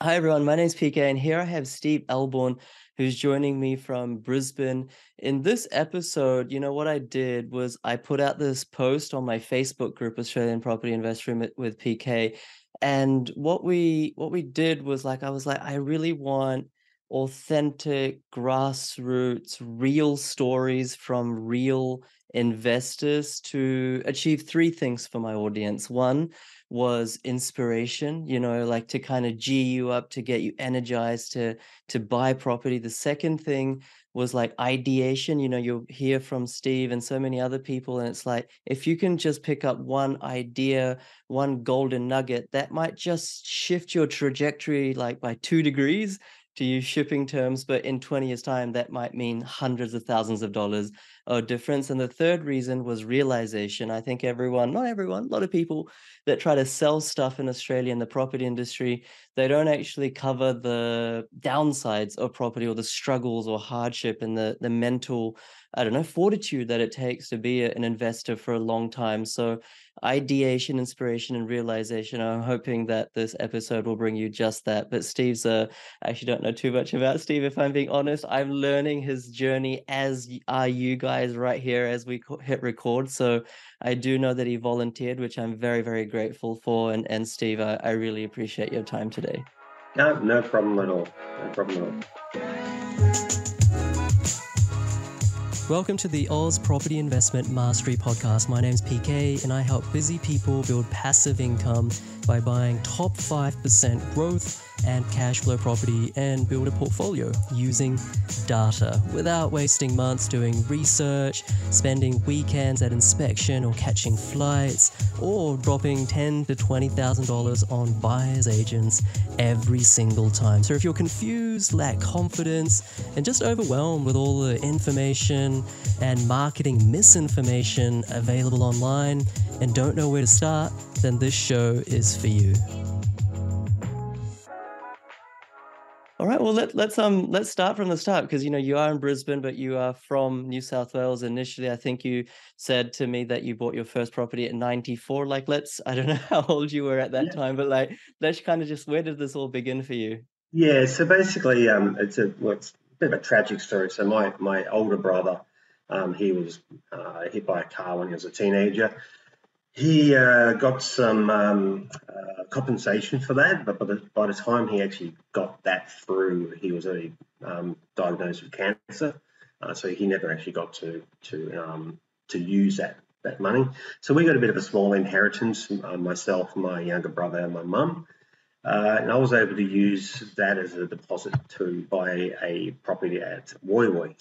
Hi everyone, my name is PK, and here I have Steve Elbourn, who's joining me from Brisbane. In this episode, you know, what I did was I put out this post on my Facebook group, Australian Property Investor with PK. And what we what we did was like I was like, I really want authentic, grassroots, real stories from real investors to achieve three things for my audience. One was inspiration, you know, like to kind of G you up, to get you energized to to buy property. The second thing was like ideation. You know, you'll hear from Steve and so many other people, and it's like if you can just pick up one idea, one golden nugget, that might just shift your trajectory like by two degrees to use shipping terms, but in 20 years' time, that might mean hundreds of thousands of dollars of difference. And the third reason was realization. I think everyone, not everyone, a lot of people that try to sell stuff in Australia in the property industry, they don't actually cover the downsides of property or the struggles or hardship and the, the mental I don't know, fortitude that it takes to be an investor for a long time. So, ideation, inspiration, and realization. I'm hoping that this episode will bring you just that. But Steve's, uh, actually don't know too much about Steve, if I'm being honest. I'm learning his journey, as are you guys right here as we hit record. So, I do know that he volunteered, which I'm very, very grateful for. And, and Steve, I, I really appreciate your time today. No, no problem at all. No problem at all. Welcome to the Aus Property Investment Mastery Podcast. My name is PK, and I help busy people build passive income by buying top 5% growth and cash flow property and build a portfolio using data without wasting months doing research, spending weekends at inspection or catching flights, or dropping ten to twenty thousand dollars on buyers agents every single time. So if you're confused, lack confidence, and just overwhelmed with all the information and marketing misinformation available online and don't know where to start, then this show is for you. All right, well let let's um let's start from the start because you know you are in Brisbane, but you are from New South Wales. Initially, I think you said to me that you bought your first property at 94. Like, let's I don't know how old you were at that yeah. time, but like let's kind of just where did this all begin for you? Yeah, so basically, um, it's a well, it's a bit of a tragic story. So my my older brother, um, he was uh, hit by a car when he was a teenager. He uh, got some um, uh, compensation for that, but by the, by the, time he actually got that through, he was already um, diagnosed with cancer. Uh, so he never actually got to to um, to use that that money. So we got a bit of a small inheritance, uh, myself, my younger brother, and my mum. Uh, and I was able to use that as a deposit to buy a property at Woy Woy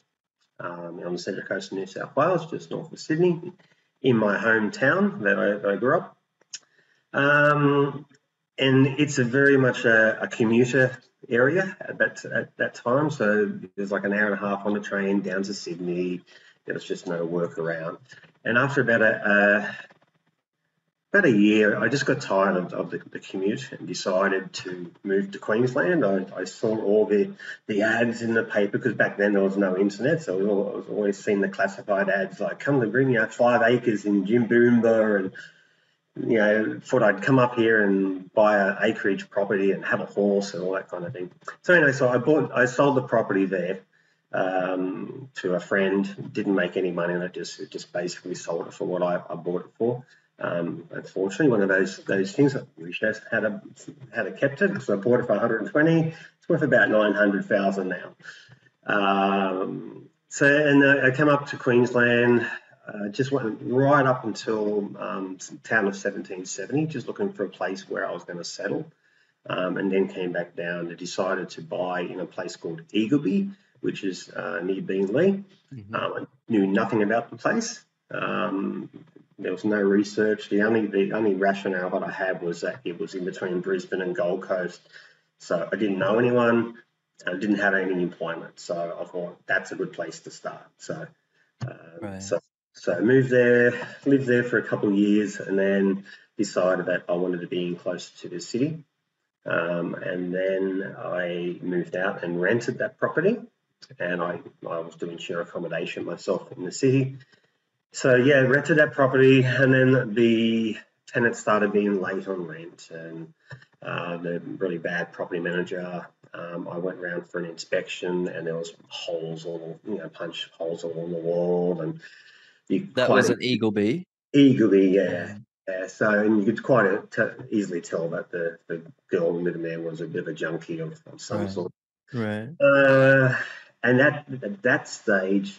um, on the central coast of New South Wales, just north of Sydney in my hometown that I, I grew up. Um, and it's a very much a, a, commuter area at that at that time. So there's like an hour and a half on the train down to Sydney. There was just no work around. And after about a, about a year, I just got tired of, of the, the, commute and decided to move to Queensland. I, I, saw all the, the ads in the paper because back then there was no internet, so I was, always seeing the classified ads like "come to bring you five acres in Jimboomba," and you know, thought I'd come up here and buy an acreage property and have a horse and all that kind of thing. So anyway, so I bought, I sold the property there um, to a friend. Didn't make any money, I just just basically sold it for what I, I bought it for. Um, unfortunately, one of those those things I wish I had a had a kept it because I bought it for 120. It's worth about 900,000 now. Um, so, and uh, I came up to Queensland. Uh, just went right up until um, town of 1770, just looking for a place where I was going to settle, um, and then came back down and decided to buy in a place called Eagleby, which is uh, near Beenleigh. Mm-hmm. Um, I knew nothing about the place. Um, there was no research. The only the only rationale that I had was that it was in between Brisbane and Gold Coast, so I didn't know anyone. I didn't have any employment, so I thought that's a good place to start. So, uh, right. so so I moved there, lived there for a couple of years, and then decided that I wanted to be in close to the city. Um, and then I moved out and rented that property, and I I was doing share accommodation myself in the city. So yeah, rented that property, and then the tenant started being late on rent and uh, the really bad property manager. Um, I went around for an inspection and there was holes all, you know, punch holes all on the wall and you that was an Eagleby. Eagleby, yeah. Yeah, so and you could quite t- easily tell that the, the girl living there was a bit of a junkie of, of some right. sort. Right. Uh, and at, at that stage,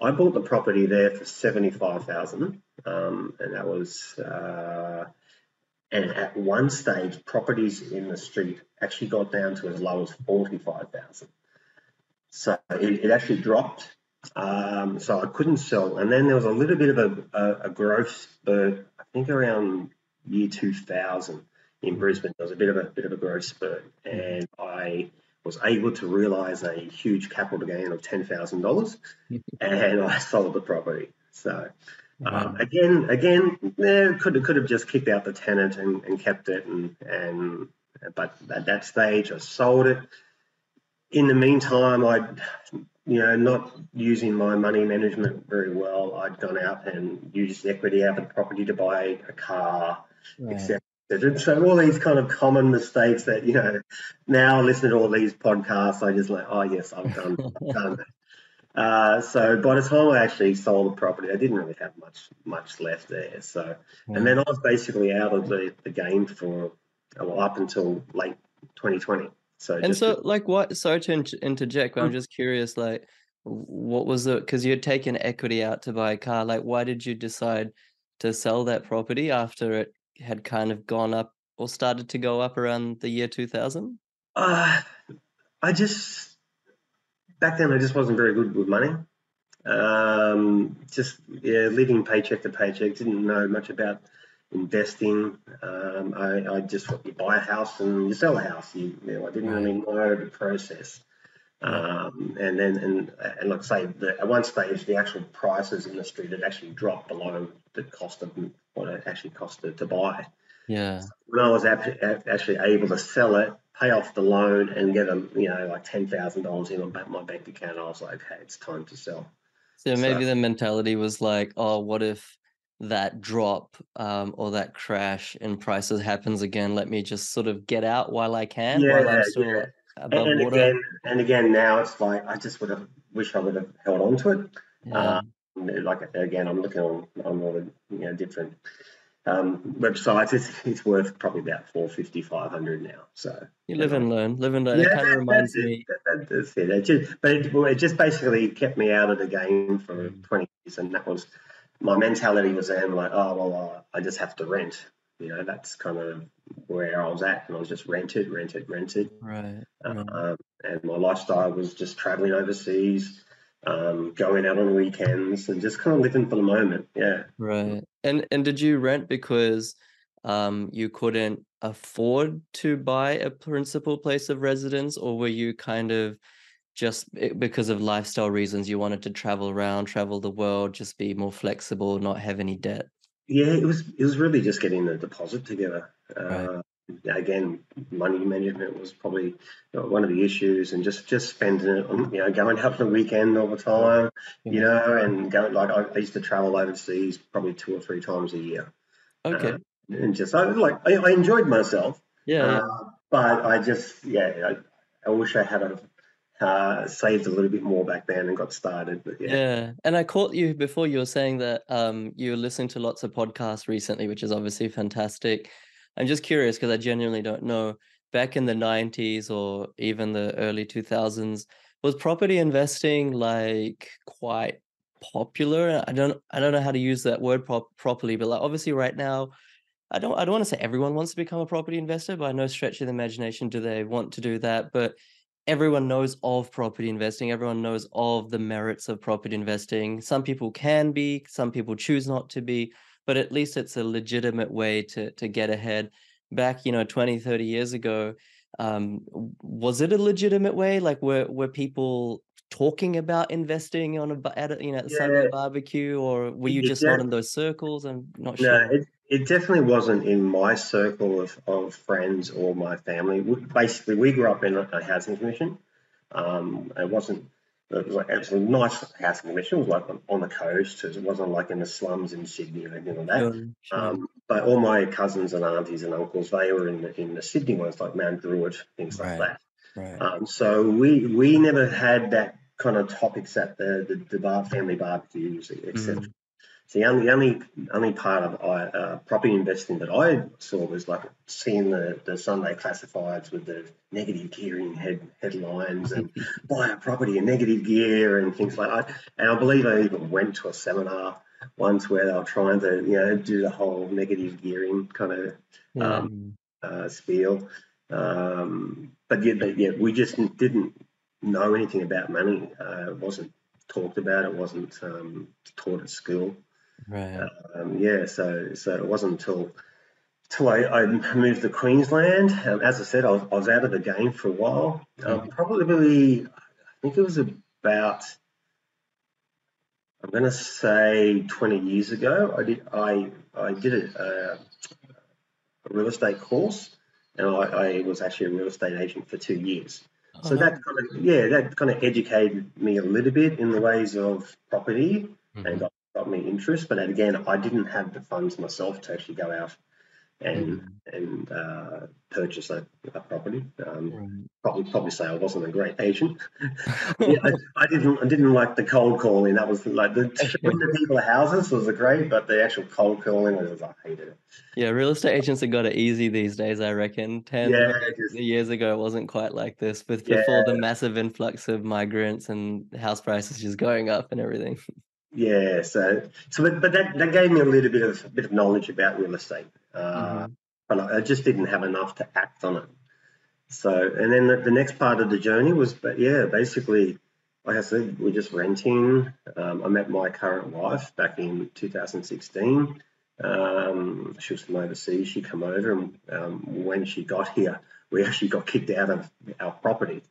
I bought the property there for seventy five thousand, um, and that was. Uh, and at one stage, properties in the street actually got down to as low as forty five thousand. So it, it actually dropped um, so I couldn't sell. And then there was a little bit of a, a, a growth spurt, I think around year 2000 in Brisbane. There was a bit of a bit of a growth spurt, and I was able to realise a huge capital gain of ten thousand dollars, and I sold the property. So. Um, again, again, yeah, could could have just kicked out the tenant and, and kept it, and and but at that stage I sold it. In the meantime, I you know, not using my money management very well. I'd gone out and used equity out of the property to buy a car, right. etc. So all these kind of common mistakes that you know now listening to all these podcasts, I just like, oh yes, I've done, I've done that. Uh, so by the time I actually sold the property, I didn't really have much much left there. So, and then I was basically out of the, the game for well, up until late 2020. So and so, to... like, what? Sorry to interject, but I'm mm. just curious. Like, what was it? Because you had taken equity out to buy a car. Like, why did you decide to sell that property after it had kind of gone up or started to go up around the year 2000? Uh, I just back then I just wasn't very good with money. Um, just yeah, living paycheck to paycheck. Didn't know much about investing. Um, I, I, just you buy a house and you sell a house. You, you know, I didn't really know the process. Um, and then and and like say the, at one stage the actual prices in the street had actually dropped below the cost of what it actually cost to buy. Yeah. So when I was actually able to sell it, pay off the loan, and get a you know like ten thousand dollars in on my bank account, I was like, hey, it's time to sell. So maybe so, the mentality was like, oh, what if that drop um, or that crash in prices happens again, let me just sort of get out while I can, yeah, while I'm still yeah. above and, water. Again, and again, now it's like I just would have wished I would have held on to it. Yeah. Um, like again, I'm looking on on all the you know different um, websites. It's, it's worth probably about 450, 500 now. So you live and learn, live and learn. Yeah, it kind of reminds me. That, that's it. it just, but it, well, it just basically kept me out of the game for mm. 20 years, and that was my mentality was then like, oh well, uh, I just have to rent. You know, that's kind of where I was at, and I was just rented, rented, rented. Right. Um, and my lifestyle was just traveling overseas, um, going out on weekends, and just kind of living for the moment. Yeah. Right. And and did you rent because um, you couldn't afford to buy a principal place of residence, or were you kind of just because of lifestyle reasons you wanted to travel around travel the world just be more flexible not have any debt yeah it was it was really just getting the deposit together right. Again money management was probably one of the issues and just just spending it on you know going out for the weekend all the time you know and going like i used to travel overseas probably two or three times a year okay uh, and just i like I, I enjoyed myself yeah, uh, but i just yeah I, I wish i had a uh, saved a little bit more back then and got started. But yeah. yeah. And I caught you before you were saying that um, you were listening to lots of podcasts recently, which is obviously fantastic. I'm just curious because I genuinely don't know. Back in the 90s or even the early 2000s, was property investing like quite popular? I don't I don't know how to use that word prop- properly, but like obviously right now I don't I don't want to say everyone wants to become a property investor, By no stretch of the imagination do they want to do that, but everyone knows of property investing everyone knows of the merits of property investing some people can be some people choose not to be but at least it's a legitimate way to to get ahead back you know 20 30 years ago um, was it a legitimate way like were were people talking about investing on a at a, you know at yeah. Sunday barbecue or were you just not in those circles i'm not sure no, it, it definitely wasn't in my circle of, of friends or my family. We, basically, we grew up in a housing commission. Um, it wasn't it was, like, it was a nice housing condition. It was like on, the coast. It wasn't like in the slums in Sydney or anything like that. Sure, sure. Um, but all my cousins and aunties and uncles, they were in the, in the Sydney ones, like Mount Druitt, things right. like that. Right. Um, so we we never had that kind of topics at the the, the bar, family barbecues, etc. Mm. So the only only only part of uh, property investing that I saw was like seeing the, the Sunday classifieds with the negative gearing head, headlines and buy a property in negative gear and things like that. And I believe I even went to a seminar once where they were trying to you know do the whole negative gearing kind of um, uh, spiel. Um, but yeah, but yeah, we just didn't know anything about money. Uh, it wasn't talked about. It wasn't um, taught at school. Right. Um, yeah, so so it wasn't until until I, I moved to Queensland. Um, as I said, I was, I was, out of the game for a while. Um, mm-hmm. probably, I think it was about. I'm going to say 20 years ago. I did I I did a, a real estate course, and I, I, was actually a real estate agent for two years. Oh, so that kind of yeah, that kind of educated me a little bit in the ways of property mm-hmm. and got got me interest. But again, I didn't have the funds myself to actually go out and mm. and uh, purchase a, a property. Um, right. Probably probably say I wasn't a great agent. yeah, I, I, didn't I didn't like the cold calling. That was like the showing the people houses was great, but the actual cold calling was I hated it. Yeah, real estate agents have got it easy these days. I reckon ten yeah, just, years ago it wasn't quite like this. With before yeah. the massive influx of migrants and house prices just going up and everything. Yeah, so so but, but that, that gave me a little bit of a bit of knowledge about real estate, uh, mm-hmm. but I just didn't have enough to act on it. So and then the, the, next part of the journey was, but yeah, basically, like I said, we're just renting. Um, I met my current wife back in 2016. Um, she was from overseas. She came over, and um, when she got here, we actually got kicked out of our property.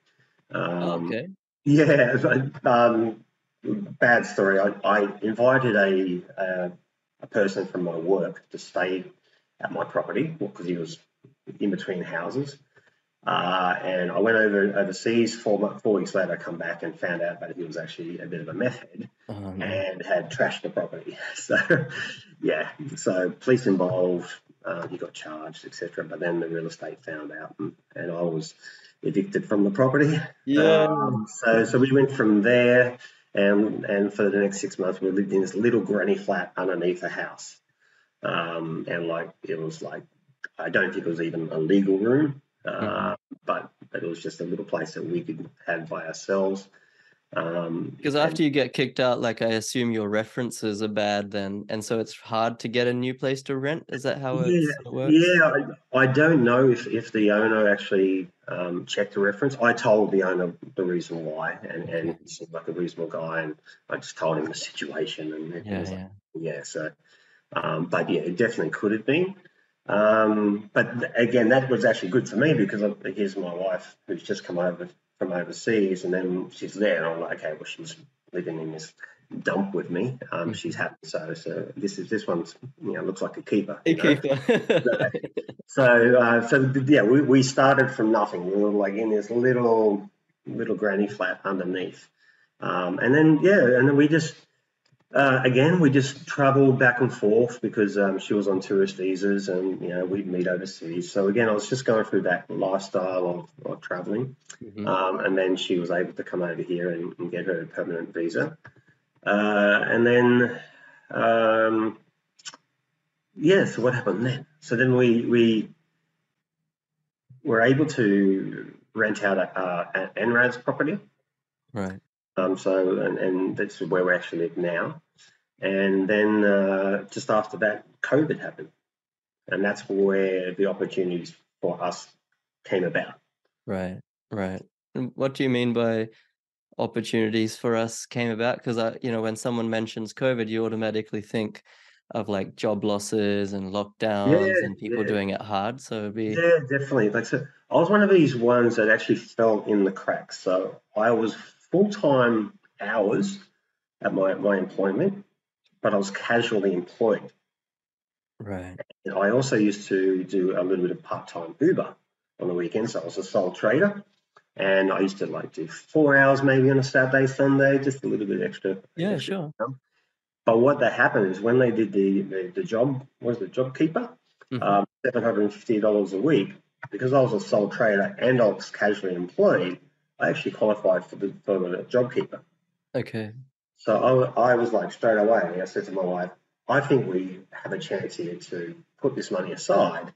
Um, okay. Yeah, um, bad story. I, I invited a, a, a person from my work to stay at my property because he was in between houses. Uh, and I went over overseas. Four, four weeks later, I come back and found out that he was actually a bit of a meth head oh, and had trashed the property. So, yeah, so police involved. Uh, he got charged, etc. But then the real estate found out, and, and I was evicted from the property. Yeah. Um, so, so we went from there. And, and for the next six months, we lived in this little granny flat underneath a house. Um, and like, it was like, I don't think it was even a legal room, uh, mm-hmm. but, but it was just a little place that we could have by ourselves. Um, because after and, you get kicked out, like I assume your references are bad then, and so it's hard to get a new place to rent. Is that how yeah, it works? Yeah, I, I, don't know if, if the owner actually um, checked the reference. I told the owner the reason why, and, and he seemed like a reasonable guy, and I just told him the situation, and yeah, yeah. Like, yeah. So, um, but yeah, it definitely could have been. Um, but again, that was actually good for me because I, here's my wife who's just come over from overseas, and then she's there, and I'm like, okay, well, she's living in this dump with me. Um, mm. she's happy, so so this is this one's you know looks like a keeper. A keeper. so uh, so yeah, we, we started from nothing. We were like in this little little granny flat underneath, um, and then yeah, and then we just uh, again, we just traveled back and forth because um, she was on tourist visas and, you know, we'd meet overseas. So, again, I was just going through that lifestyle of, of traveling. Mm-hmm. Um, and then she was able to come over here and, and get her permanent visa. Uh, and then, um, yeah, so what happened then? So then we, we were able to rent out a, NRAS property. Right. Um, so, and, and that's where we actually live now. And then uh, just after that, COVID happened. And that's where the opportunities for us came about. Right, right. And what do you mean by opportunities for us came about? Because, I, you know, when someone mentions COVID, you automatically think of like job losses and lockdowns yeah, and people yeah. doing it hard. So it'd be yeah, definitely. Like so, I was one of these ones that actually fell in the cracks. So I was full time hours at my, my employment, but I was casually employed. Right. And I also used to do a little bit of part time Uber on the weekends. So I was a sole trader. and I used to like do four hours maybe on a Saturday, Sunday, just a little bit extra. Yeah, extra sure. income. But what that happened is when they did the the, the job was the JobKeeper, Mhm. um, seven hundred and fifty dollars a week. Because I was a sole trader and I was casually employed, I actually qualified for the for the JobKeeper. Okay. So I, I was like straight away. I said to my wife, I think we have a chance here to put this money aside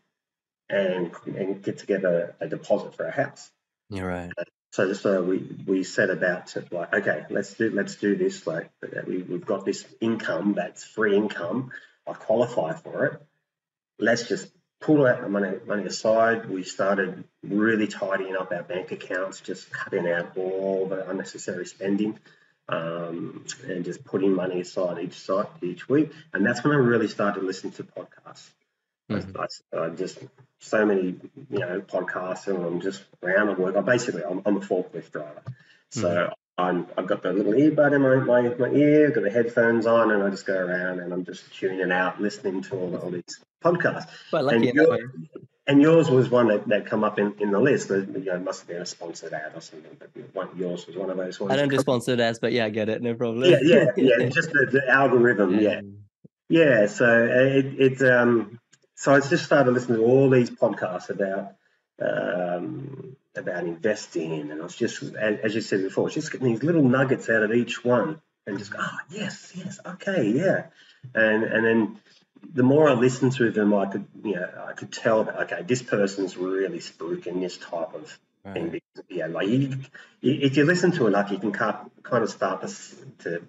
and and get together a deposit for a house. You're right. Uh, so so uh, we we set about to like okay let's do let's do this like we we've got this income that's free income I qualify for it let's just pull that money money aside we started really tidying up our bank accounts just cutting out all the unnecessary spending um, and just putting money aside each site each week and that's when I really started listening to podcasts Mhm. I, I just so many you know podcasts and I'm just around the work. I basically I'm, I'm a forklift driver, so I'm I've got the little earbud in my, my, my ear, got the headphones on, and I just go around and I'm just tuning out, listening to all, all these And, lucky way. your, and yours was one that, that come up in, in the list. That, you know, must have been a sponsored ad or something, but one, yours was one of those ones. I don't do sponsored ads, but yeah, I get it. No problem. yeah, yeah, yeah. Just the, the algorithm, yeah. Yeah, so uh, it, it um, so I just started listening to all these podcasts about um, about investing, and I was just, as, as you said before, just getting these little nuggets out of each one, and just go, oh yes, yes, okay, yeah, and and then the more I listened to them, I could, you know, I could tell that okay, this person's really spruiking this type of thing. Right. Because, yeah, like you, if you listen to enough, you can kind of start to, to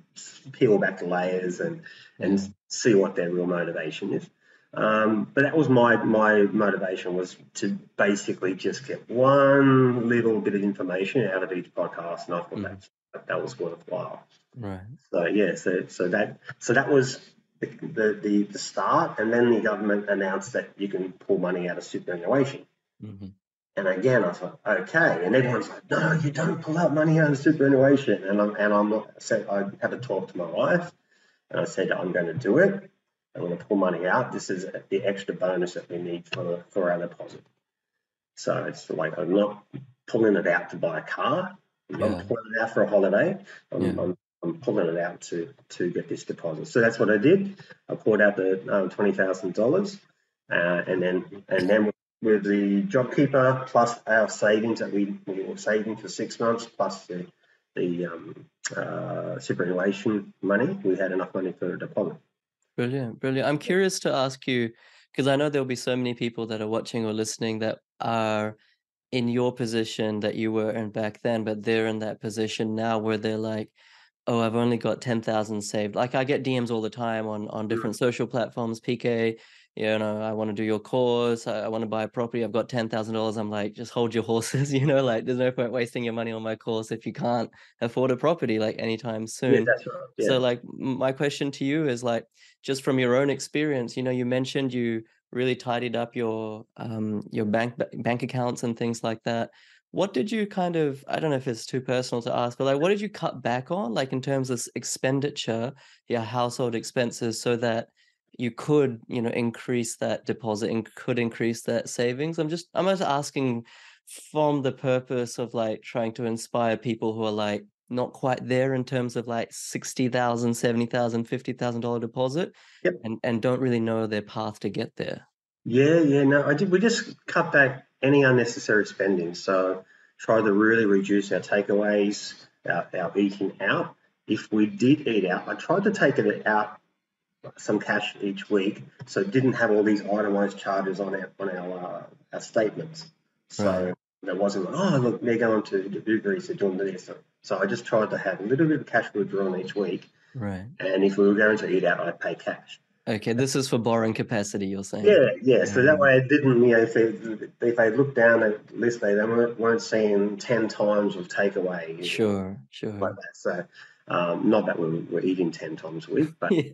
peel back the layers and and see what their real motivation is. Um, but that was my my motivation was to basically just get one little bit of information out of each podcast, and I thought Mhm. that that was worthwhile. Right. So yeah, so so that so that was the, the the the start, and then the government announced that you can pull money out of superannuation. hmm And again, I thought, okay. And everyone's like, no, you don't pull out money out of superannuation. And I'm, and I'm said, I had to talk to my wife and I said, I'm going to do it. I'm going to pull money out. This is the extra bonus that we need for, for our deposit. So it's like, I'm not pulling it out to buy a car. I'm Yeah. pulling it out for a holiday. I'm, Yeah. I'm, I'm pulling it out to, to get this deposit. So that's what I did. I pulled out the um, $20,000 uh, and then, and then with the JobKeeper plus our savings that we, we were saving for six months plus the, the um, uh, superannuation money, we had enough money for a deposit. Brilliant, brilliant. I'm curious to ask you because I know there'll be so many people that are watching or listening that are in your position that you were in back then, but they're in that position now where they're like, "Oh, I've only got 10,000 saved." Like I get DMs all the time on on different social platforms, PK, you know, I want to do your course, I, I want to buy a property, I've got $10,000. I'm like, just hold your horses, you know, like there's no point wasting your money on my course if you can't afford a property like anytime soon Yeah, that's right. Yeah. So like my question to you is like just from your own experience, you know, you mentioned you really tidied up your um your bank bank accounts and things like that. What did you kind of I don't know if it's too personal to ask, but like what did you cut back on like in terms of expenditure, your household expenses so that you could, you know, increase that deposit and could increase that savings? I'm just I'm just asking from the purpose of like trying to inspire people who are like not quite there in terms of like 60,000, 70,000, 50,000 dollar deposit Yep. and and don't really know their path to get there. Yeah, yeah, no, I did. We just cut back any unnecessary spending. So try to really reduce our takeaways, our, our eating out. If we did eat out, I tried to take it out some cash each week, so it didn't have all these itemized charges on our on our, uh, our statements. So Right. there wasn't like, oh look, they're going to Uber Eats, they're doing this. So I just tried to have a little bit of cash withdrawn each week, Right. and if we were going to eat out, I'd pay cash. Okay, this is for borrowing capacity, you're saying. Yeah, yeah. So that way it didn't, you know, if they, if they look down at list, they, weren't, weren't seeing 10 times of takeaway. Sure, sure. Like that. So, um, not that we were, we're eating 10 times a week, but Yeah.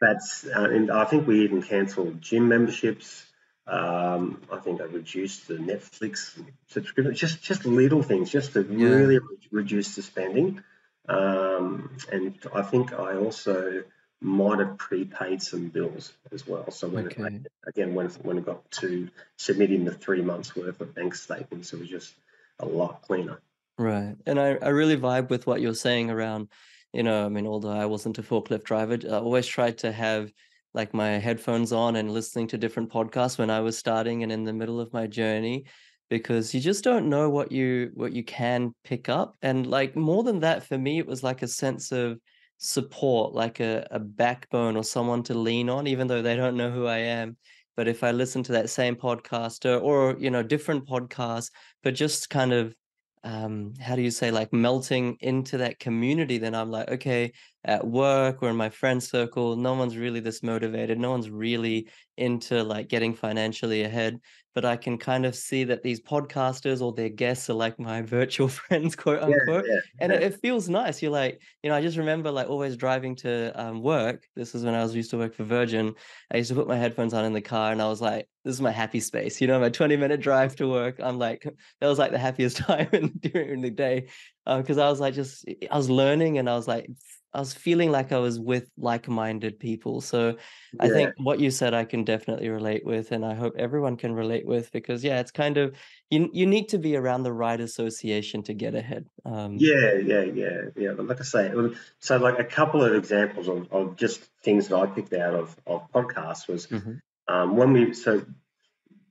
that's, uh, and I think we even cancelled gym memberships. Um, I think I reduced the Netflix subscription, just, just little things, just to Yeah. really re- reduce the spending. Um, and I think I also might have prepaid some bills as well. So when it, again, when when it got to submitting the three months worth of bank statements, it was just a lot cleaner. Right. And I, I really vibe with what you're saying around, you know, I mean, although I wasn't a forklift driver, I always tried to have like my headphones on and listening to different podcasts when I was starting and in the middle of my journey because you just don't know what you what you can pick up and like more than that for me it was like a sense of support like a, a backbone or someone to lean on even though they don't know who I am. But if I listen to that same podcaster or you know different podcasts but just kind of um how do you say like melting into that community then i'm like okay at work or in my friend circle no one's really this motivated. No one's really into like getting financially ahead but i can kind of see that these podcasters or their guests are like my virtual friends quote unquote Yeah, yeah, and it, yeah. it feels nice. You're like you know i just remember like always driving to um, work. This is when i was used to work for virgin. I used to put my headphones on in the car and i was like this is my happy space you know my 20 minute drive to work. I'm like that was like the happiest time in, during the day because I was like just I was learning and I was like I was feeling like I was with like-minded people. So I think what you said I can definitely relate with, and I hope everyone can relate with because yeah, it's kind of you you need to be around the right association to get ahead. Um, yeah, yeah, yeah, yeah. But like I say, so like a couple of examples of, of just things that I picked out of, of podcasts was mhm, um, when we so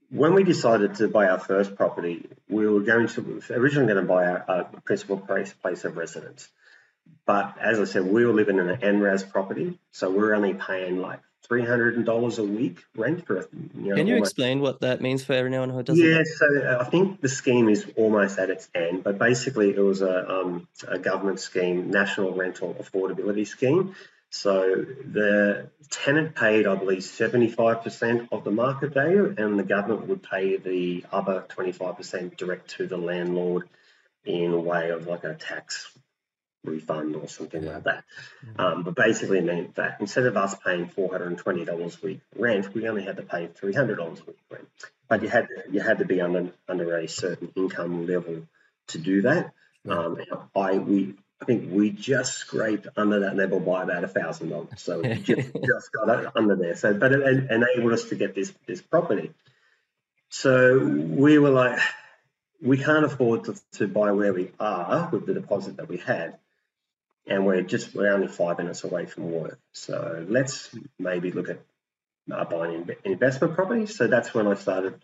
when we decided to buy our first property, we were going to originally going to buy our, our principal place place of residence. But as I said, we were living in an NRAS property, so we're only paying like three hundred dollars a week rent for you know Can you almost explain what that means for everyone who doesn't? Yeah, so uh, I think the scheme is almost at its end, but basically it was a, um, a government scheme, National Rental Affordability Scheme. So the tenant paid, I believe, 75% of the market value, and the government would pay the other 25% direct to the landlord in a way of like a tax refund or something like that. Mhm. Um, but basically it meant that instead of us paying $420 a week rent, we only had to pay $300 a week rent. But you had to, you had to be under under a certain income level to do that. Um, I we I think we just scraped under that level by about a thousand dollars. So we just just got it under there. So but it, it enabled us to get this this property. So we were like, we can't afford to, to buy where we are with the deposit that we had and we're just we're only five minutes away from work. So let's maybe look at uh, buying investment properties. So that's when I started.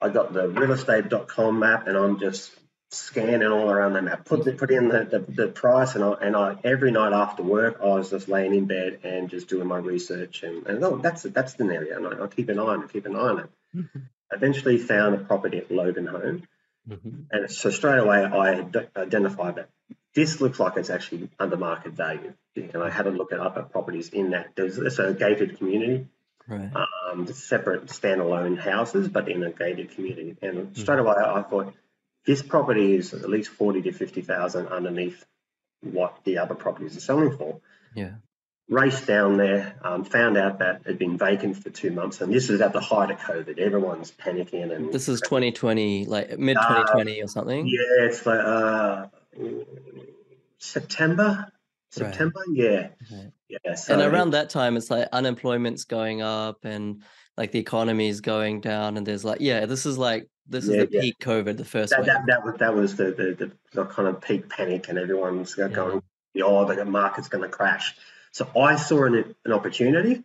I got the realestate.com map, and I'm just scanning all around the map. Put the, put in the, the, the price, and I and I every night after work, I was just laying in bed and just doing my research, and, and oh, that's that's an area, and I, I keep an eye on it, keep an eye on it. Mhm, Eventually, found a property at Loganholme, mhm. and so straight away I identified that this looks like it's actually under market value. And I had a look at other properties in that. There's it's a gated community, Right. um, separate standalone houses, but in a gated community. And straight away I thought this property is at least forty to fifty thousand underneath what the other properties are selling for. Yeah. Raced down there, um, found out that it had been vacant for two months, and this is at the height of COVID. Everyone's panicking and This is 2020, like mid Uh, 2020 or something. Yeah, it's like uh, September. September, yeah, Right. yeah. So and around that time it's like unemployment's going up and like the economy is going down and there's like yeah this is like this is the yeah. peak covid the first that, wave that, that was that was the, the, the, the kind of peak panic, and everyone's Yeah. going, "Oh, the market's going to crash." So I saw an, an opportunity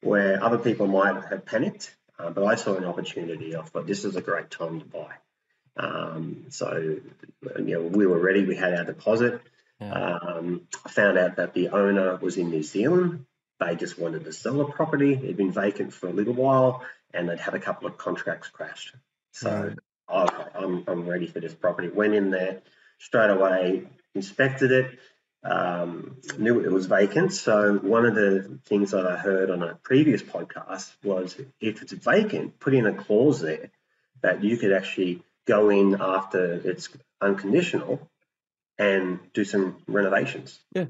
where other people might have panicked, uh, but I saw an opportunity. I thought this is a great time to buy. Um, so you know, we were ready. We had our deposit. yeah. Um, I found out that the owner was in New Zealand. They just wanted to sell the property. It had been vacant for a little while, and they'd had a couple of contracts crashed. So Right. okay, I'm, I'm ready for this property. Went in there straight away, inspected it, um, knew it was vacant. So one of the things that I heard on a previous podcast was if it's vacant, put in a clause there that you could actually go in after it's unconditional and do some renovations. Yeah.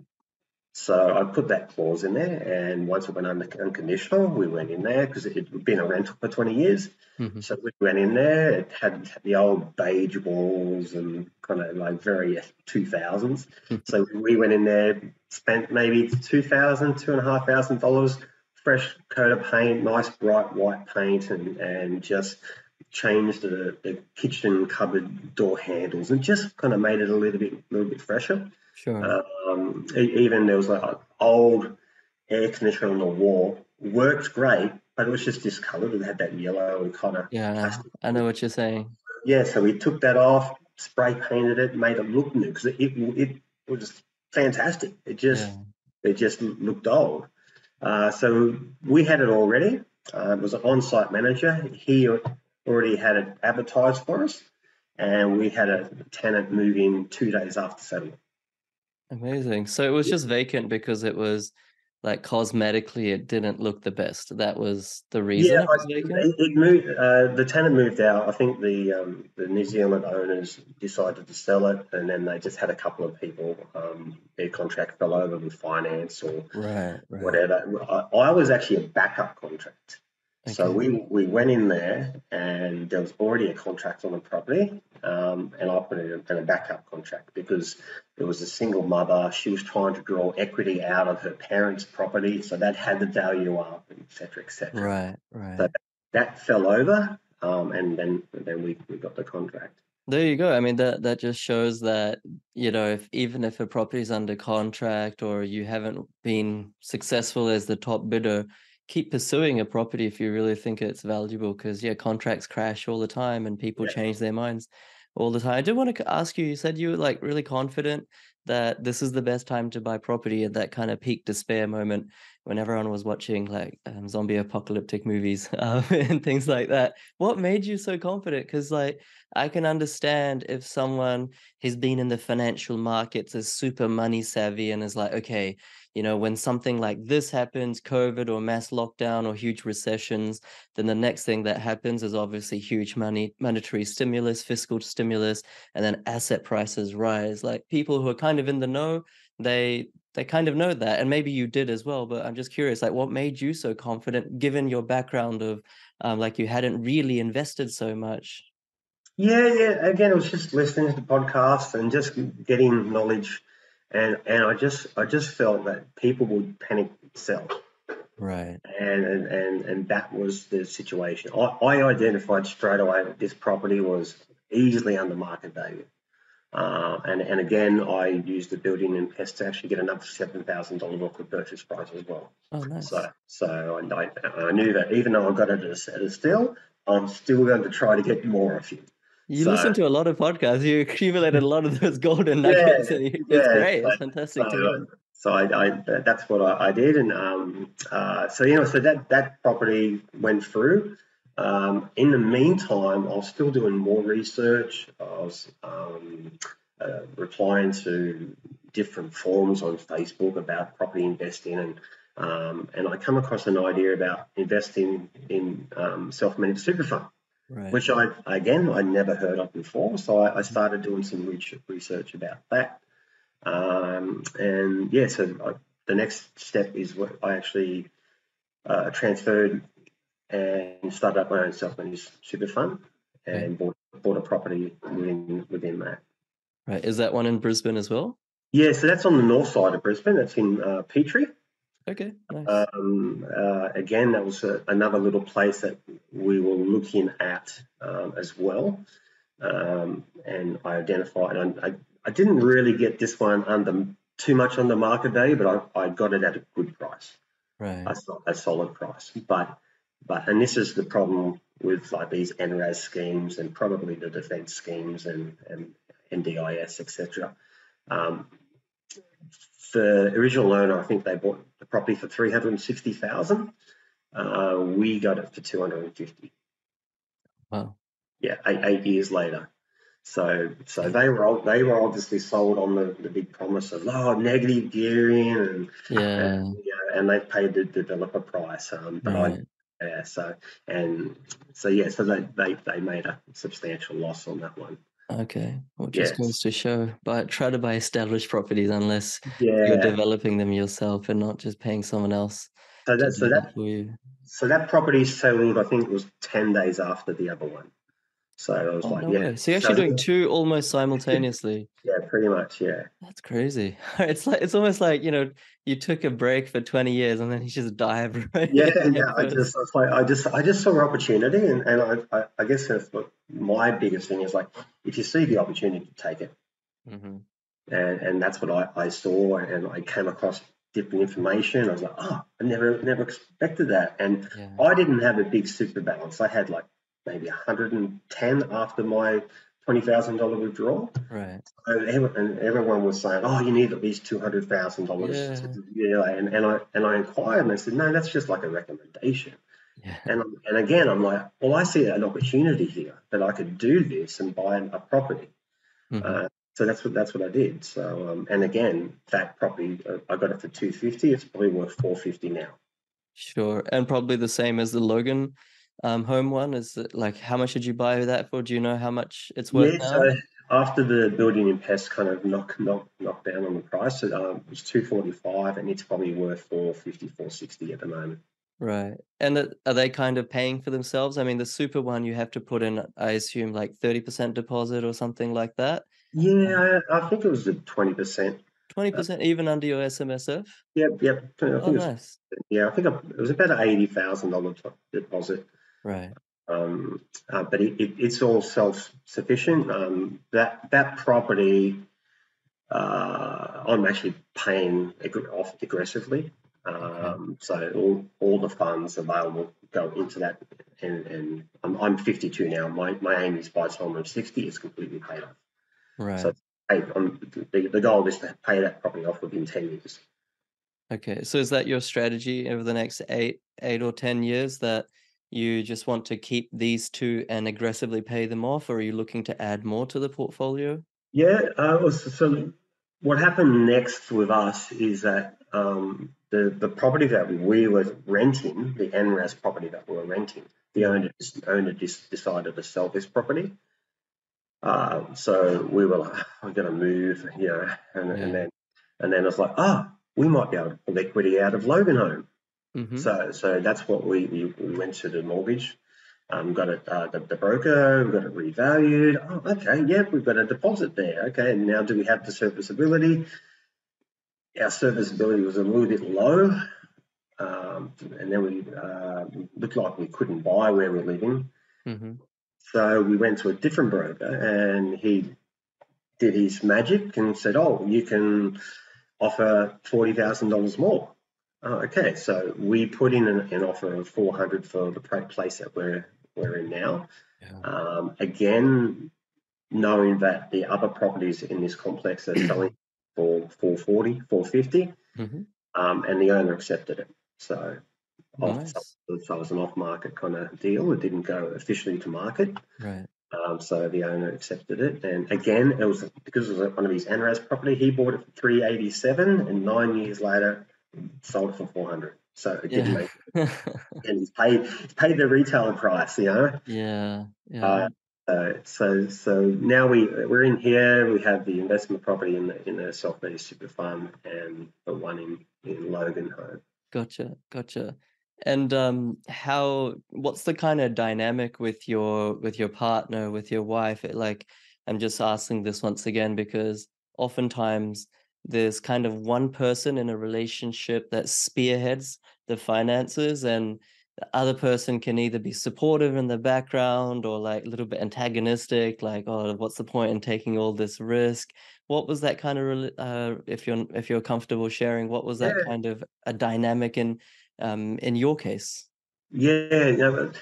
So I put that clause in there, and once it went under unconditional, we went in there because it had been a rental for 20 years. Mhm. So we went in there. It had the old beige walls and kind of like very 2000s. so we went in there, spent maybe two thousand, two and a half thousand dollars, fresh coat of paint, nice bright white paint, and and just changed the, the kitchen cupboard door handles and just kind of made it a little bit, little bit fresher. Sure. Um, even there was like an old air conditioner on the wall, worked great, but it was just discolored. It had that yellow and kind of yeah. I know what you're saying. Yeah, so we took that off, spray painted it, made it look new because it, it, it was fantastic. It just yeah. it just looked old. Uh, so we had it already. Uh, it was an on-site manager. He already had it advertised for us, and we had a tenant move in two days after settlement. Amazing. So it was just vacant because it was like cosmetically it didn't look the best. That was the reason yeah, it. It, it moved. Uh, the tenant moved out. I think the um, the New Zealand owners decided to sell it, and then they just had a couple of people. Um, their contract fell over with finance or right, right. whatever. I, I was actually a backup contract. Okay. So we, we went in there and there was already a contract on the property, um, and I put it in a backup contract because it was a single mother. She was trying to draw equity out of her parents' property, so that had the value up, etc., etc. Right, right. So that fell over, um, and then then we, we got the contract. There you go. I mean that that just shows that you know if even if a property is under contract or you haven't been successful as the top bidder, keep pursuing a property if you really think it's valuable because yeah contracts crash all the time and people yeah. change their minds all the time. I did want to ask you you said you were like really confident that this is the best time to buy property at that kind of peak despair moment when everyone was watching like um, zombie apocalyptic movies um, and things like that. What made you so confident? Because like i can understand if someone has been in the financial markets is super money savvy and is like okay you know when something like this happens covid or mass lockdown or huge recessions then the next thing that happens is obviously huge money monetary stimulus fiscal stimulus and then asset prices rise. Like people who are kind of in the know they they kind of know that and maybe you did as well but i'm just curious like what made you so confident given your background of um, like you hadn't really invested so much? Yeah yeah. Again it was just listening to the podcast and just getting knowledge and and I just I just felt that people would panic sell. Right. And and and, and that was the situation. I, I identified straight away that this property was easily under market value. Uh, and and again, I used the building and pest to actually get another seven thousand dollars off the purchase price as well. Oh, nice. So so I, I knew that even though I got it at a steal, I'm still going to try to get more of you. You so, listen to a lot of podcasts. You accumulated a lot of those golden nuggets. Yeah, and it's yeah, great. It's fantastic so. So I, I, that's what I, I did, and um, uh, so you know, so that that property went through. Um, in the meantime, I was still doing more research. I was um, uh, replying to different forums on Facebook about property investing, and um, and I come across an idea about investing in um, self-managed super fund right. which I again I never heard of before. So I, I started doing some research about that, um, and yeah, so I, the next step is what I actually uh, transferred and started up my own self-managed super fund and bought bought a property within within that. Right, is that one in Brisbane as well? Yeah, so that's on the north side of Brisbane. That's in uh, Petrie. Okay. Nice. Um, uh, again, that was a, another little place that we were looking at um, as well. Um, and I identified, and I, I, didn't really get this one under too much on the market value, but I, I got it at a good price. Right. A, a solid price. But, but, and this is the problem with like these NRAS schemes and probably the defence schemes and, and NDIS, etc. Um, the original owner, I think they bought the property for three hundred and sixty thousand. Uh, we got it for two hundred and fifty. Wow. Yeah, eight, eight years later. So, so they were they were obviously sold on the, the big promise of oh negative gearing and yeah, and, yeah, and they paid the developer price. Um, but right. I, yeah, so and so yeah, so they, they they made a substantial loss on that one. Okay, well, just yes. goes to show, but try to buy established properties unless yeah. you're developing them yourself and not just paying someone else. So that so that for you. so that property sold. I think it was ten days after the other one. So I was oh, like, no yeah. Way. So you're actually so, doing two almost simultaneously. Yeah, pretty much. Yeah. That's crazy. It's like it's almost like, you know, you took a break for 20 years and then you just dive right Yeah, in yeah. I just, I was like, I just, I just saw an opportunity, and, and I, I, I guess that's what my biggest thing is like, if you see the opportunity, take it, Mhm. and and that's what I, I saw, and I came across different information. I was like, oh, I never, never expected that, and Yeah. I didn't have a big super balance. I had like maybe 110 after my twenty thousand dollar withdrawal. Right. And, every, and everyone was saying, "Oh, you need at least two hundred thousand dollars." Yeah. Yeah, and, and I and I inquired, and they said, "No, that's just like a recommendation." Yeah. And and again, I'm like, "Well, I see an opportunity here that I could do this and buy a property." Mhm. Uh, so that's what that's what I did. So um, and again, that property uh, I got it for two fifty. It's probably worth four fifty now. Sure. And probably the same as the Logan um home one. Is it like how much did you buy that for? Do you know how much it's worth Yeah. now? So after the building and pest kind of knock knock knock down on the price, it, um, it was two forty five, and it's probably worth 450, 460 at the moment. Right. And it- are they kind of paying for themselves? I mean, the super one you have to put in, I assume, like 30% deposit or something like that. Yeah, I, I think it was a twenty percent. 20% even under your SMSF? Yep, yep. I think Oh, it was. nice. Yeah, I think it was about an eighty thousand dollar deposit. Right. Um, uh, but it, it, it's all self sufficient. Um, that that property, uh, I'm actually paying aggr- off aggressively. Um, so all, all the funds available go into that, and, and I'm, I'm 52 now. My my aim is by the time I'm 60, it's completely paid off. Right. So hey, the, the goal is to pay that property off within 10 years. Okay. So is that your strategy over the next eight, eight or 10 years that you just want to keep these two and aggressively pay them off, or are you looking to add more to the portfolio? Yeah. Uh, so, so what happened next with us is that um, the the property that we were renting, the NRAS property that we were renting, the owner owner just decided to sell this property. Uh, so we were like, "I'm going to move," you know, and, Yeah. and then and then it's like, "Ah, we might be able to pull equity out of Loganholme." hmm So, so that's what we, we, we went to the mortgage, um, got it, uh, the, the broker, we got it revalued. Oh, okay, yeah, we've got a deposit there. Okay, and now do we have the serviceability? Our serviceability was a little bit low, um, and then we uh, looked like we couldn't buy where we're living. hmm So we went to a different broker, and he did his magic and said, "Oh, you can offer forty thousand dollars more." Oh, okay, so we put in an, an offer of four hundred for the place that we're we're in now. Yeah. Um, again, knowing that the other properties in this complex are selling for 440, 450, hmm um, and the owner accepted it. So, off, Nice. so it was an off-market kind of deal. It didn't go officially to market. Right. Um, so the owner accepted it, and again, it was because it was one of his NRAS property. He bought it for three eighty seven, and nine years later, sold it for four hundred. So it didn't Yeah. make, and he's paid he's paid the retail price, you know. yeah. Yeah. Uh, so so now we we're in here. We have the investment property in the in the self managed super fund, and the one in in Loganholme. Gotcha, gotcha. And um, how, what's the kind of dynamic with your with your partner, with your wife? It, like, I'm just asking this once again because oftentimes there's kind of one person in a relationship that spearheads the finances, and the other person can either be supportive in the background or like a little bit antagonistic, like, oh, what's the point in taking all this risk? What was that kind of, uh, if you're if you're comfortable sharing, what was that Yeah. kind of a dynamic in um, in your case? Yeah, but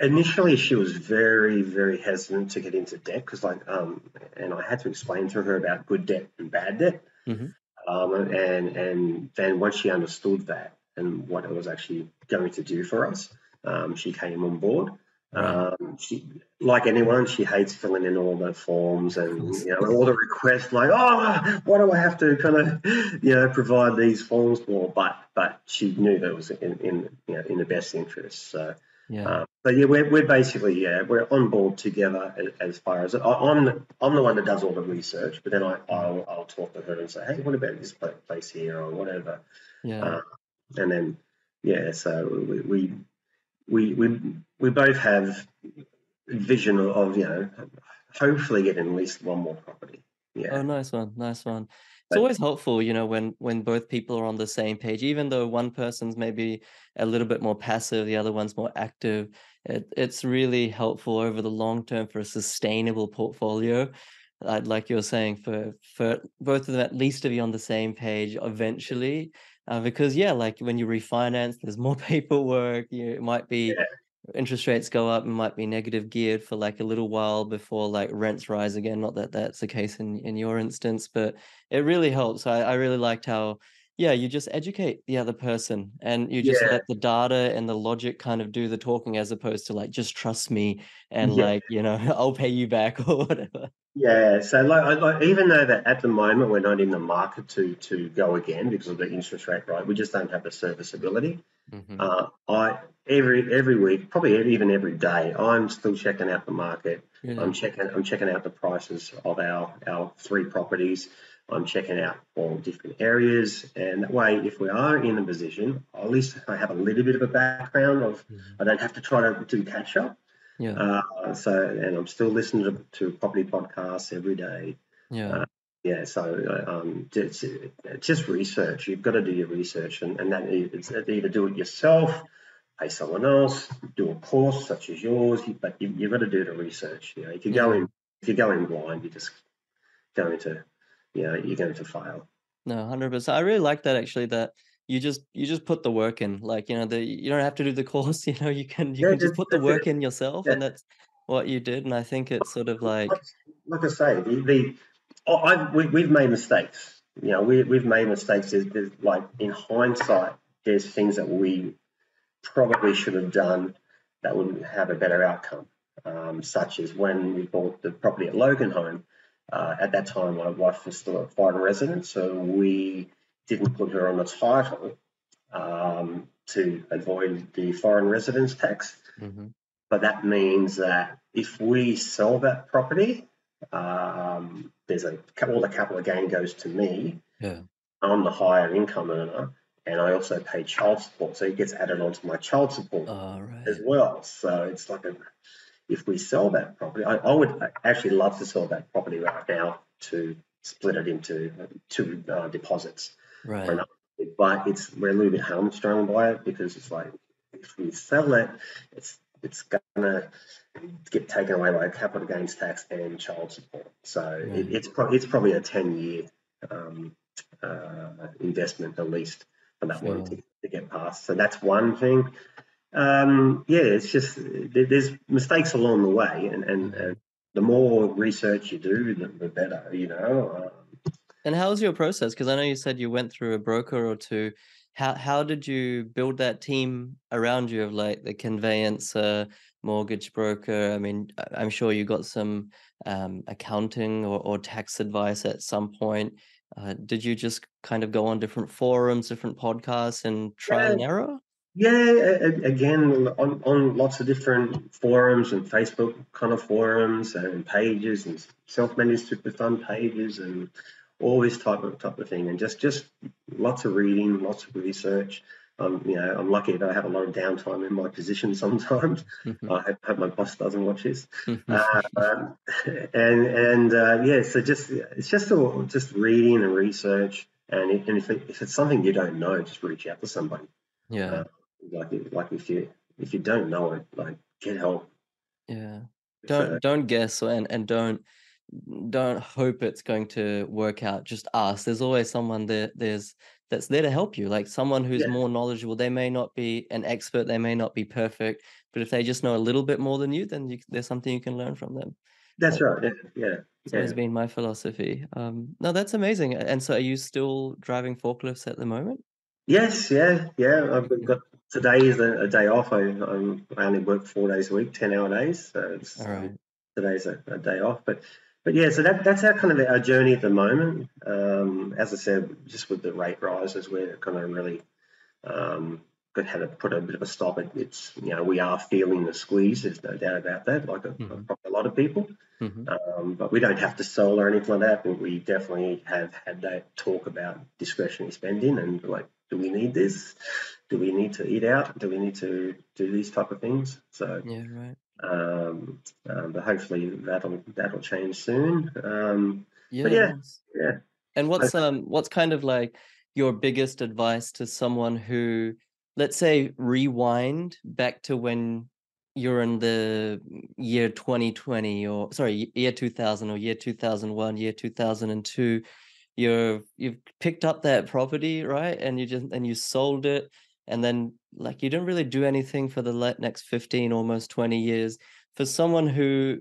initially she was very, very hesitant to get into debt because, like, um, and I had to explain to her about good debt and bad debt. Mhm. Um, and and then once she understood that and what it was actually going to do for us, um, she came on board. Um, she, like anyone, she hates filling in all the forms and you know all the requests. Like, oh, why do I have to kind of you know provide these forms for? But but she knew that it was in, in you know in the best interest. So Yeah. um, so yeah, we're, we're basically yeah we're on board together as, as far as I, I'm the, I'm the one that does all the research, but then I I'll, I'll talk to her and say, hey, what about this place here or whatever, Yeah. uh, and then yeah, so we we we we, we both have vision of you know hopefully getting at least one more property. Yeah. Oh, nice one, nice one. It's always helpful, you know, when when both people are on the same page, even though one person's maybe a little bit more passive, the other one's more active. It, it's really helpful over the long term for a sustainable portfolio. Uh, like you're saying, for for both of them at least to be on the same page eventually. Uh, because yeah, like when you refinance, there's more paperwork. You, it might be yeah, interest rates go up and might be negative geared for like a little while before like rents rise again. Not that that's the case in in your instance, but it really helps. I, I really liked how yeah you just educate the other person and you just yeah, let the data and the logic kind of do the talking as opposed to like just trust me and yeah. like you know I'll pay you back or whatever. Yeah, so like, like even though that at the moment we're not in the market to to go again because of the interest rate, right? We just don't have the serviceability. hmm Uh, I every every week, probably even every day, I'm still checking out the market. I'm checking I'm checking out the prices of our our three properties. I'm checking out all different areas, and that way, if we are in a position, at least I have a little bit of a background of Mhm. I don't have to try to do catch up. Yeah, Uh, so, and I'm still listening to, to property podcasts every day. yeah, Uh, yeah, so uh, um, it's, it's just research. You've got to do your research, and, and that is either do it yourself, pay someone else, do a course such as yours, but you, you've got to do the research. You know, if you go yeah. in, if you go in blind, you're just going to, you know, you're going to fail. No, 100%. I really like that actually that you just you just put the work in. Like, you know, the you don't have to do the course, you know, you can you Yeah, can just just, put the that's it. work in yourself Yeah. and that's what you did. And I think it's sort of like, like, I say, the, the oh, I, we, we've made mistakes. You know, we, we've made mistakes. There's, there's like in hindsight, there's things that we probably should have done that would have a better outcome, um, such as when we bought the property at Loganholme. Uh, at that time, my wife was still a foreign resident, so we didn't put her on the title um, to avoid the foreign residence tax. Mhm. But that means that if we sell that property, um, there's a all the capital gain goes to me. yeah. I'm the higher income earner, and I also pay child support, so it gets added onto my child support All as well. So it's like a if we sell that property, I, I would actually love to sell that property right now to split it into two uh, deposits Right. another. But it's we're a little bit hamstrung by it because it's like if we sell it, it's it's gonna get taken away by capital gains tax and child support. So it, it's pro- it's probably a ten year um, uh, investment at least for that one to, to get past. So that's one thing. Um, yeah, it's just there, there's mistakes along the way, and, and, Mhm. and the more research you do, the, the better. You know. And how was your process? Because I know you said you went through a broker or two. How how did you build that team around you of like the conveyancer, mortgage broker? I mean, I'm sure you got some um, accounting or, or tax advice at some point. Uh, did you just kind of go on different forums, different podcasts, and trial yeah, and error? Yeah, again, on, on lots of different forums and Facebook kind of forums and pages and self-managed super fund pages and all this type of type of thing, and just just lots of reading, lots of research. Um, you know, I'm lucky that I have a lot of downtime in my position sometimes. I hope, hope my boss doesn't watch this. Uh, um, and and uh, yeah, so just it's just all, just reading and research, and, if- and if, it, if it's something you don't know, just reach out to somebody. Yeah, Uh, like like if you if you don't know it, like get help. yeah. Don't don't guess and and don't don't hope it's going to work out. Just ask. There's always someone there there's that's there to help you. Like someone who's yeah, more knowledgeable. They may not be an expert, they may not be perfect, but if they just know a little bit more than you, then you, there's something you can learn from them. that's That, right. Yeah, yeah, that's yeah. always been my philosophy. Um, no, that's amazing. And so, are you still driving forklifts at the moment? Yes, yeah, yeah. I've got today is a, a day off. I, I'm, I only work four days a week, ten hour days. So it's, All um, today's a, a day off. But but yeah, so that that's our kind of our journey at the moment. Um, as I said, just with the rate rises, we're kind of really um, got had to put a bit of a stop. It, it's you know we are feeling the squeeze. There's no doubt about that. Like a, hmm probably a lot of people. hmm Um, but we don't have to sell or anything like that. But we definitely have had that talk about discretionary spending and like, do we need this? Do we need to eat out? Do we need to do these type of things? So, Yeah. Right. Um, um, but hopefully that'll that'll change soon. Um, yeah, yeah. And what's um what's kind of like your biggest advice to someone who, let's say, rewind back to when you're in the year 2020 or sorry, year 2000 or year 2001, year 2002, you're you've picked up that property, right? And you just and you sold it and then like you didn't really do anything for the next 15 almost 20 years. For someone who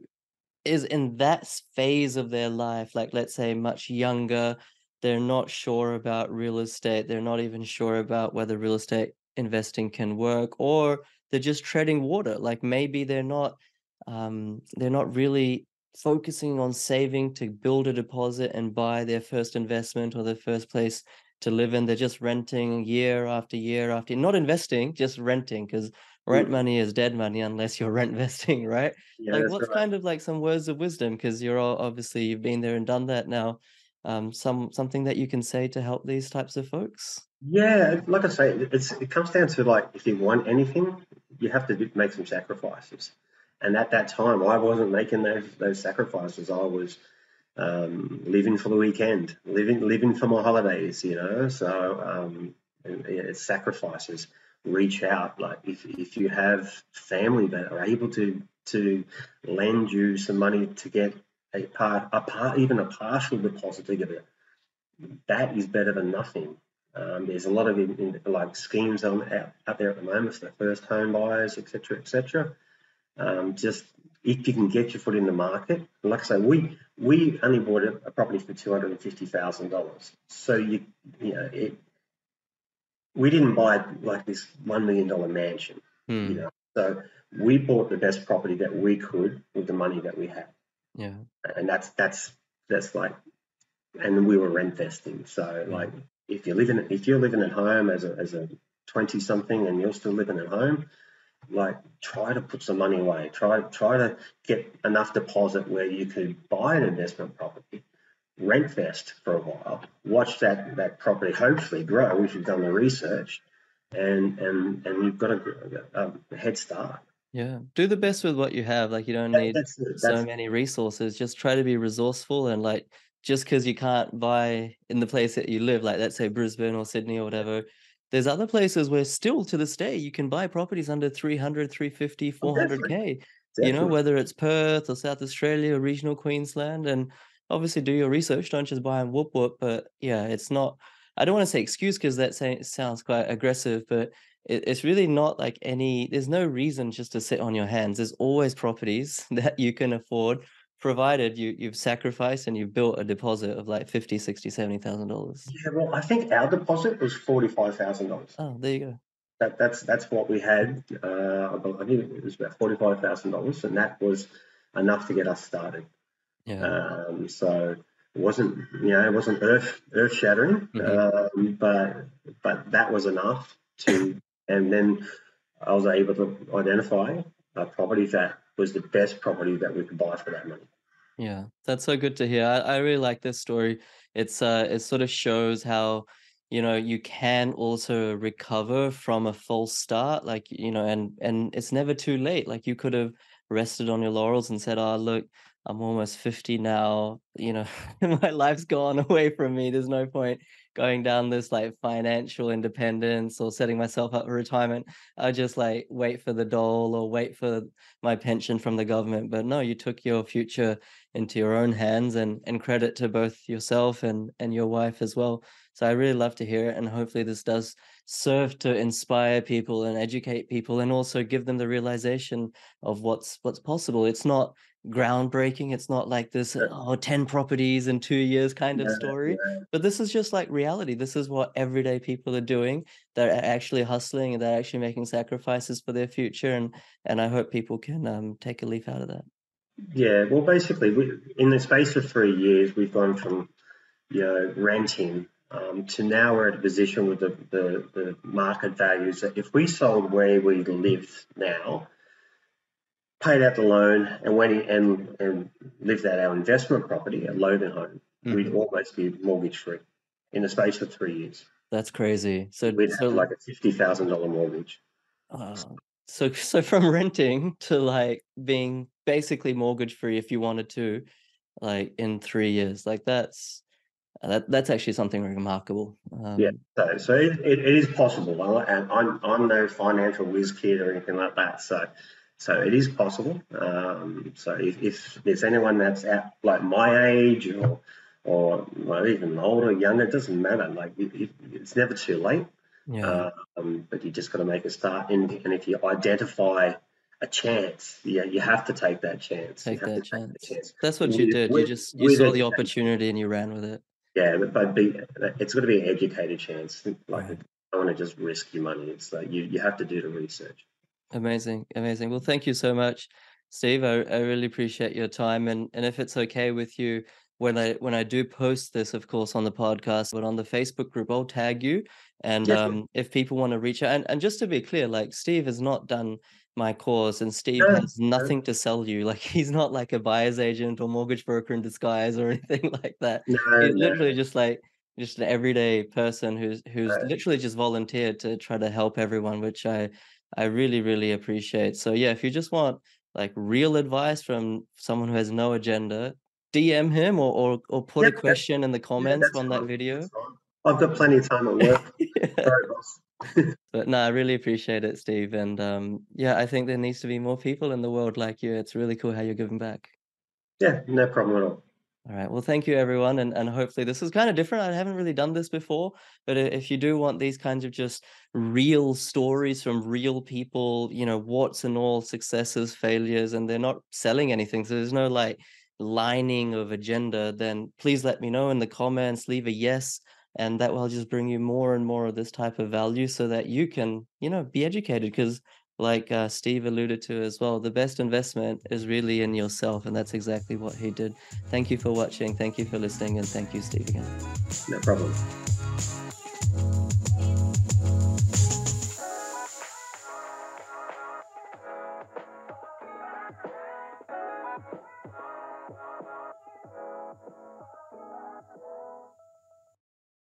is in that phase of their life, like let's say much younger, they're not sure about real estate, they're not even sure about whether real estate investing can work, or they're just treading water. Like maybe they're not um they're not really focusing on saving to build a deposit and buy their first investment or their first place to live in. They're just renting year after year after not investing, just renting because rent mm, money is dead money unless you're rent investing, right? yeah, Like, what's right. kind of like some words of wisdom? Because you're all obviously you've been there and done that now. Um, some something that you can say to help these types of folks? Yeah, like I say, it's it comes down to like if you want anything, you have to make some sacrifices. And at that time, I wasn't making those those sacrifices. I was um, living for the weekend, living living for my holidays, you know. So um, it's sacrifices. Reach out, like if if you have family that are able to to lend you some money to get a part, a part, even a partial deposit to get it, that is better than nothing. Um, there's a lot of in, in, like schemes on, out, out there at the moment for first home buyers, etc., etc. Um, just if you can get your foot in the market, like I say, we we only bought a, property for two hundred and fifty thousand dollars. So you you know it, we didn't buy like this one million dollar mansion, you Hmm. know. So we bought the best property that we could with the money that we had, Yeah. and that's that's that's like, and we were rent vesting. So Yeah. like, if you're living if you're living at home as a as a twenty something and you're still living at home, like try to put some money away. Try try to get enough deposit where you could buy an investment property, rent vest for a while, watch that that property hopefully grow if you've done the research, and and and you've got a, a head start. Yeah. Do the best with what you have. Like you don't That, need that's so many resources. Just try to be resourceful and like just because you can't buy in the place that you live, like let's say Brisbane or Sydney or whatever, there's other places where still to this day you can buy properties under 300, 350, oh, definitely 400k, you know, whether it's Perth or South Australia or regional Queensland. And obviously do your research. Don't just buy and whoop whoop. But yeah, it's not, I don't want to say excuse because that say, sounds quite aggressive, but it, it's really not like any, there's no reason just to sit on your hands. There's always properties that you can afford provided you you've sacrificed and you've built a deposit of like 50 60 70,000 dollars. yeah. Well, I think our deposit was forty five thousand dollars. Oh, there you go. That that's that's what we had. Uh, I bel- I think it was about forty five thousand dollars, and that was enough to get us started. Yeah. Um, so it wasn't, you know, it wasn't earth earth shattering, hmm um, but but that was enough to. And then I was able to identify a property that was the best property that we could buy for that money. Yeah, that's so good to hear. I, I really like this story. It's uh it sort of shows how, you know, you can also recover from a false start. Like, you know, and and it's never too late. Like you could have rested on your laurels and said, Oh, look, I'm almost 50 now, you know, my life's gone away from me. There's no point going down this like financial independence or setting myself up for retirement. I just like wait for the dole or wait for my pension from the government. But no, you took your future into your own hands and and credit to both yourself and and your wife as well so i really love to hear it and hopefully this does serve to inspire people and educate people and also give them the realization of what's what's possible it's not groundbreaking. It's not like this Yeah, oh 10 properties in 2 years kind of yeah, story yeah. but this is just like reality. This is what everyday people are doing they're actually hustling and they're actually making sacrifices for their future and and i hope people can um, take a leaf out of that. Yeah, well, basically, we, in the space of three years, we've gone from you know renting um, to now we're at a position with the, the, the market values that if we sold where we live now, paid out the loan, and went in and, and lived at our investment property at Loganholme, we'd Mhm. almost be mortgage free in the space of three years. That's crazy. So We'd have like a fifty thousand dollar mortgage. uh, so so from renting to like being basically mortgage free if you wanted to, like in three years. Like that's that that's actually something remarkable. Um, yeah, so so it, it, it is possible, and I'm I'm no financial whiz kid or anything like that. So so it is possible. Um, so if, if, there's anyone that's at like my age or or well, even older, younger, it doesn't matter. Like it, it, it's never too late. Yeah. Um, but you just got to make a start. And, and if you identify a chance, yeah, you have to take that chance. Take, that chance. Take chance. That's what with, you did. With, you just you saw the opportunity and you ran with it. Yeah, but, but be, it's got to be an educated chance. Like right. I want to just risk your money. It's like you you have to do the research. Amazing, amazing. Well, thank you so much, Steve. I, I really appreciate your time. And and if it's okay with you, when I when I do post this, of course, on the podcast, but on the Facebook group, I'll tag you. And um, if people want to reach out, and, and just to be clear, like Steve has not done my course, and Steve has nothing to sell you. Like he's not like a buyer's agent or mortgage broker in disguise or anything like that. No, he's no. literally just like just an everyday person who's who's right. literally just volunteered to try to help everyone, which I I really, really appreciate. So yeah, if you just want like real advice from someone who has no agenda, DM him or or, or put yeah, a question in the comments yeah, on that video. I've got plenty of time at work. Sorry, but no, I really appreciate it, Steve. And um, yeah, I think there needs to be more people in the world like you. It's really cool how you're giving back. Yeah, no problem at all. All right. Well, thank you, everyone. And, and hopefully this is kind of different. I haven't really done this before, but if you do want these kinds of just real stories from real people, you know, what's and all successes, failures, and they're not selling anything. So there's no like lining of agenda, then please let me know in the comments, leave a yes. And that will just bring you more and more of this type of value so that you can, you know, be educated because like uh, Steve alluded to as well, the best investment is really in yourself. And that's exactly what he did. Thank you for watching. Thank you for listening. And thank you, Steve, again. No problem.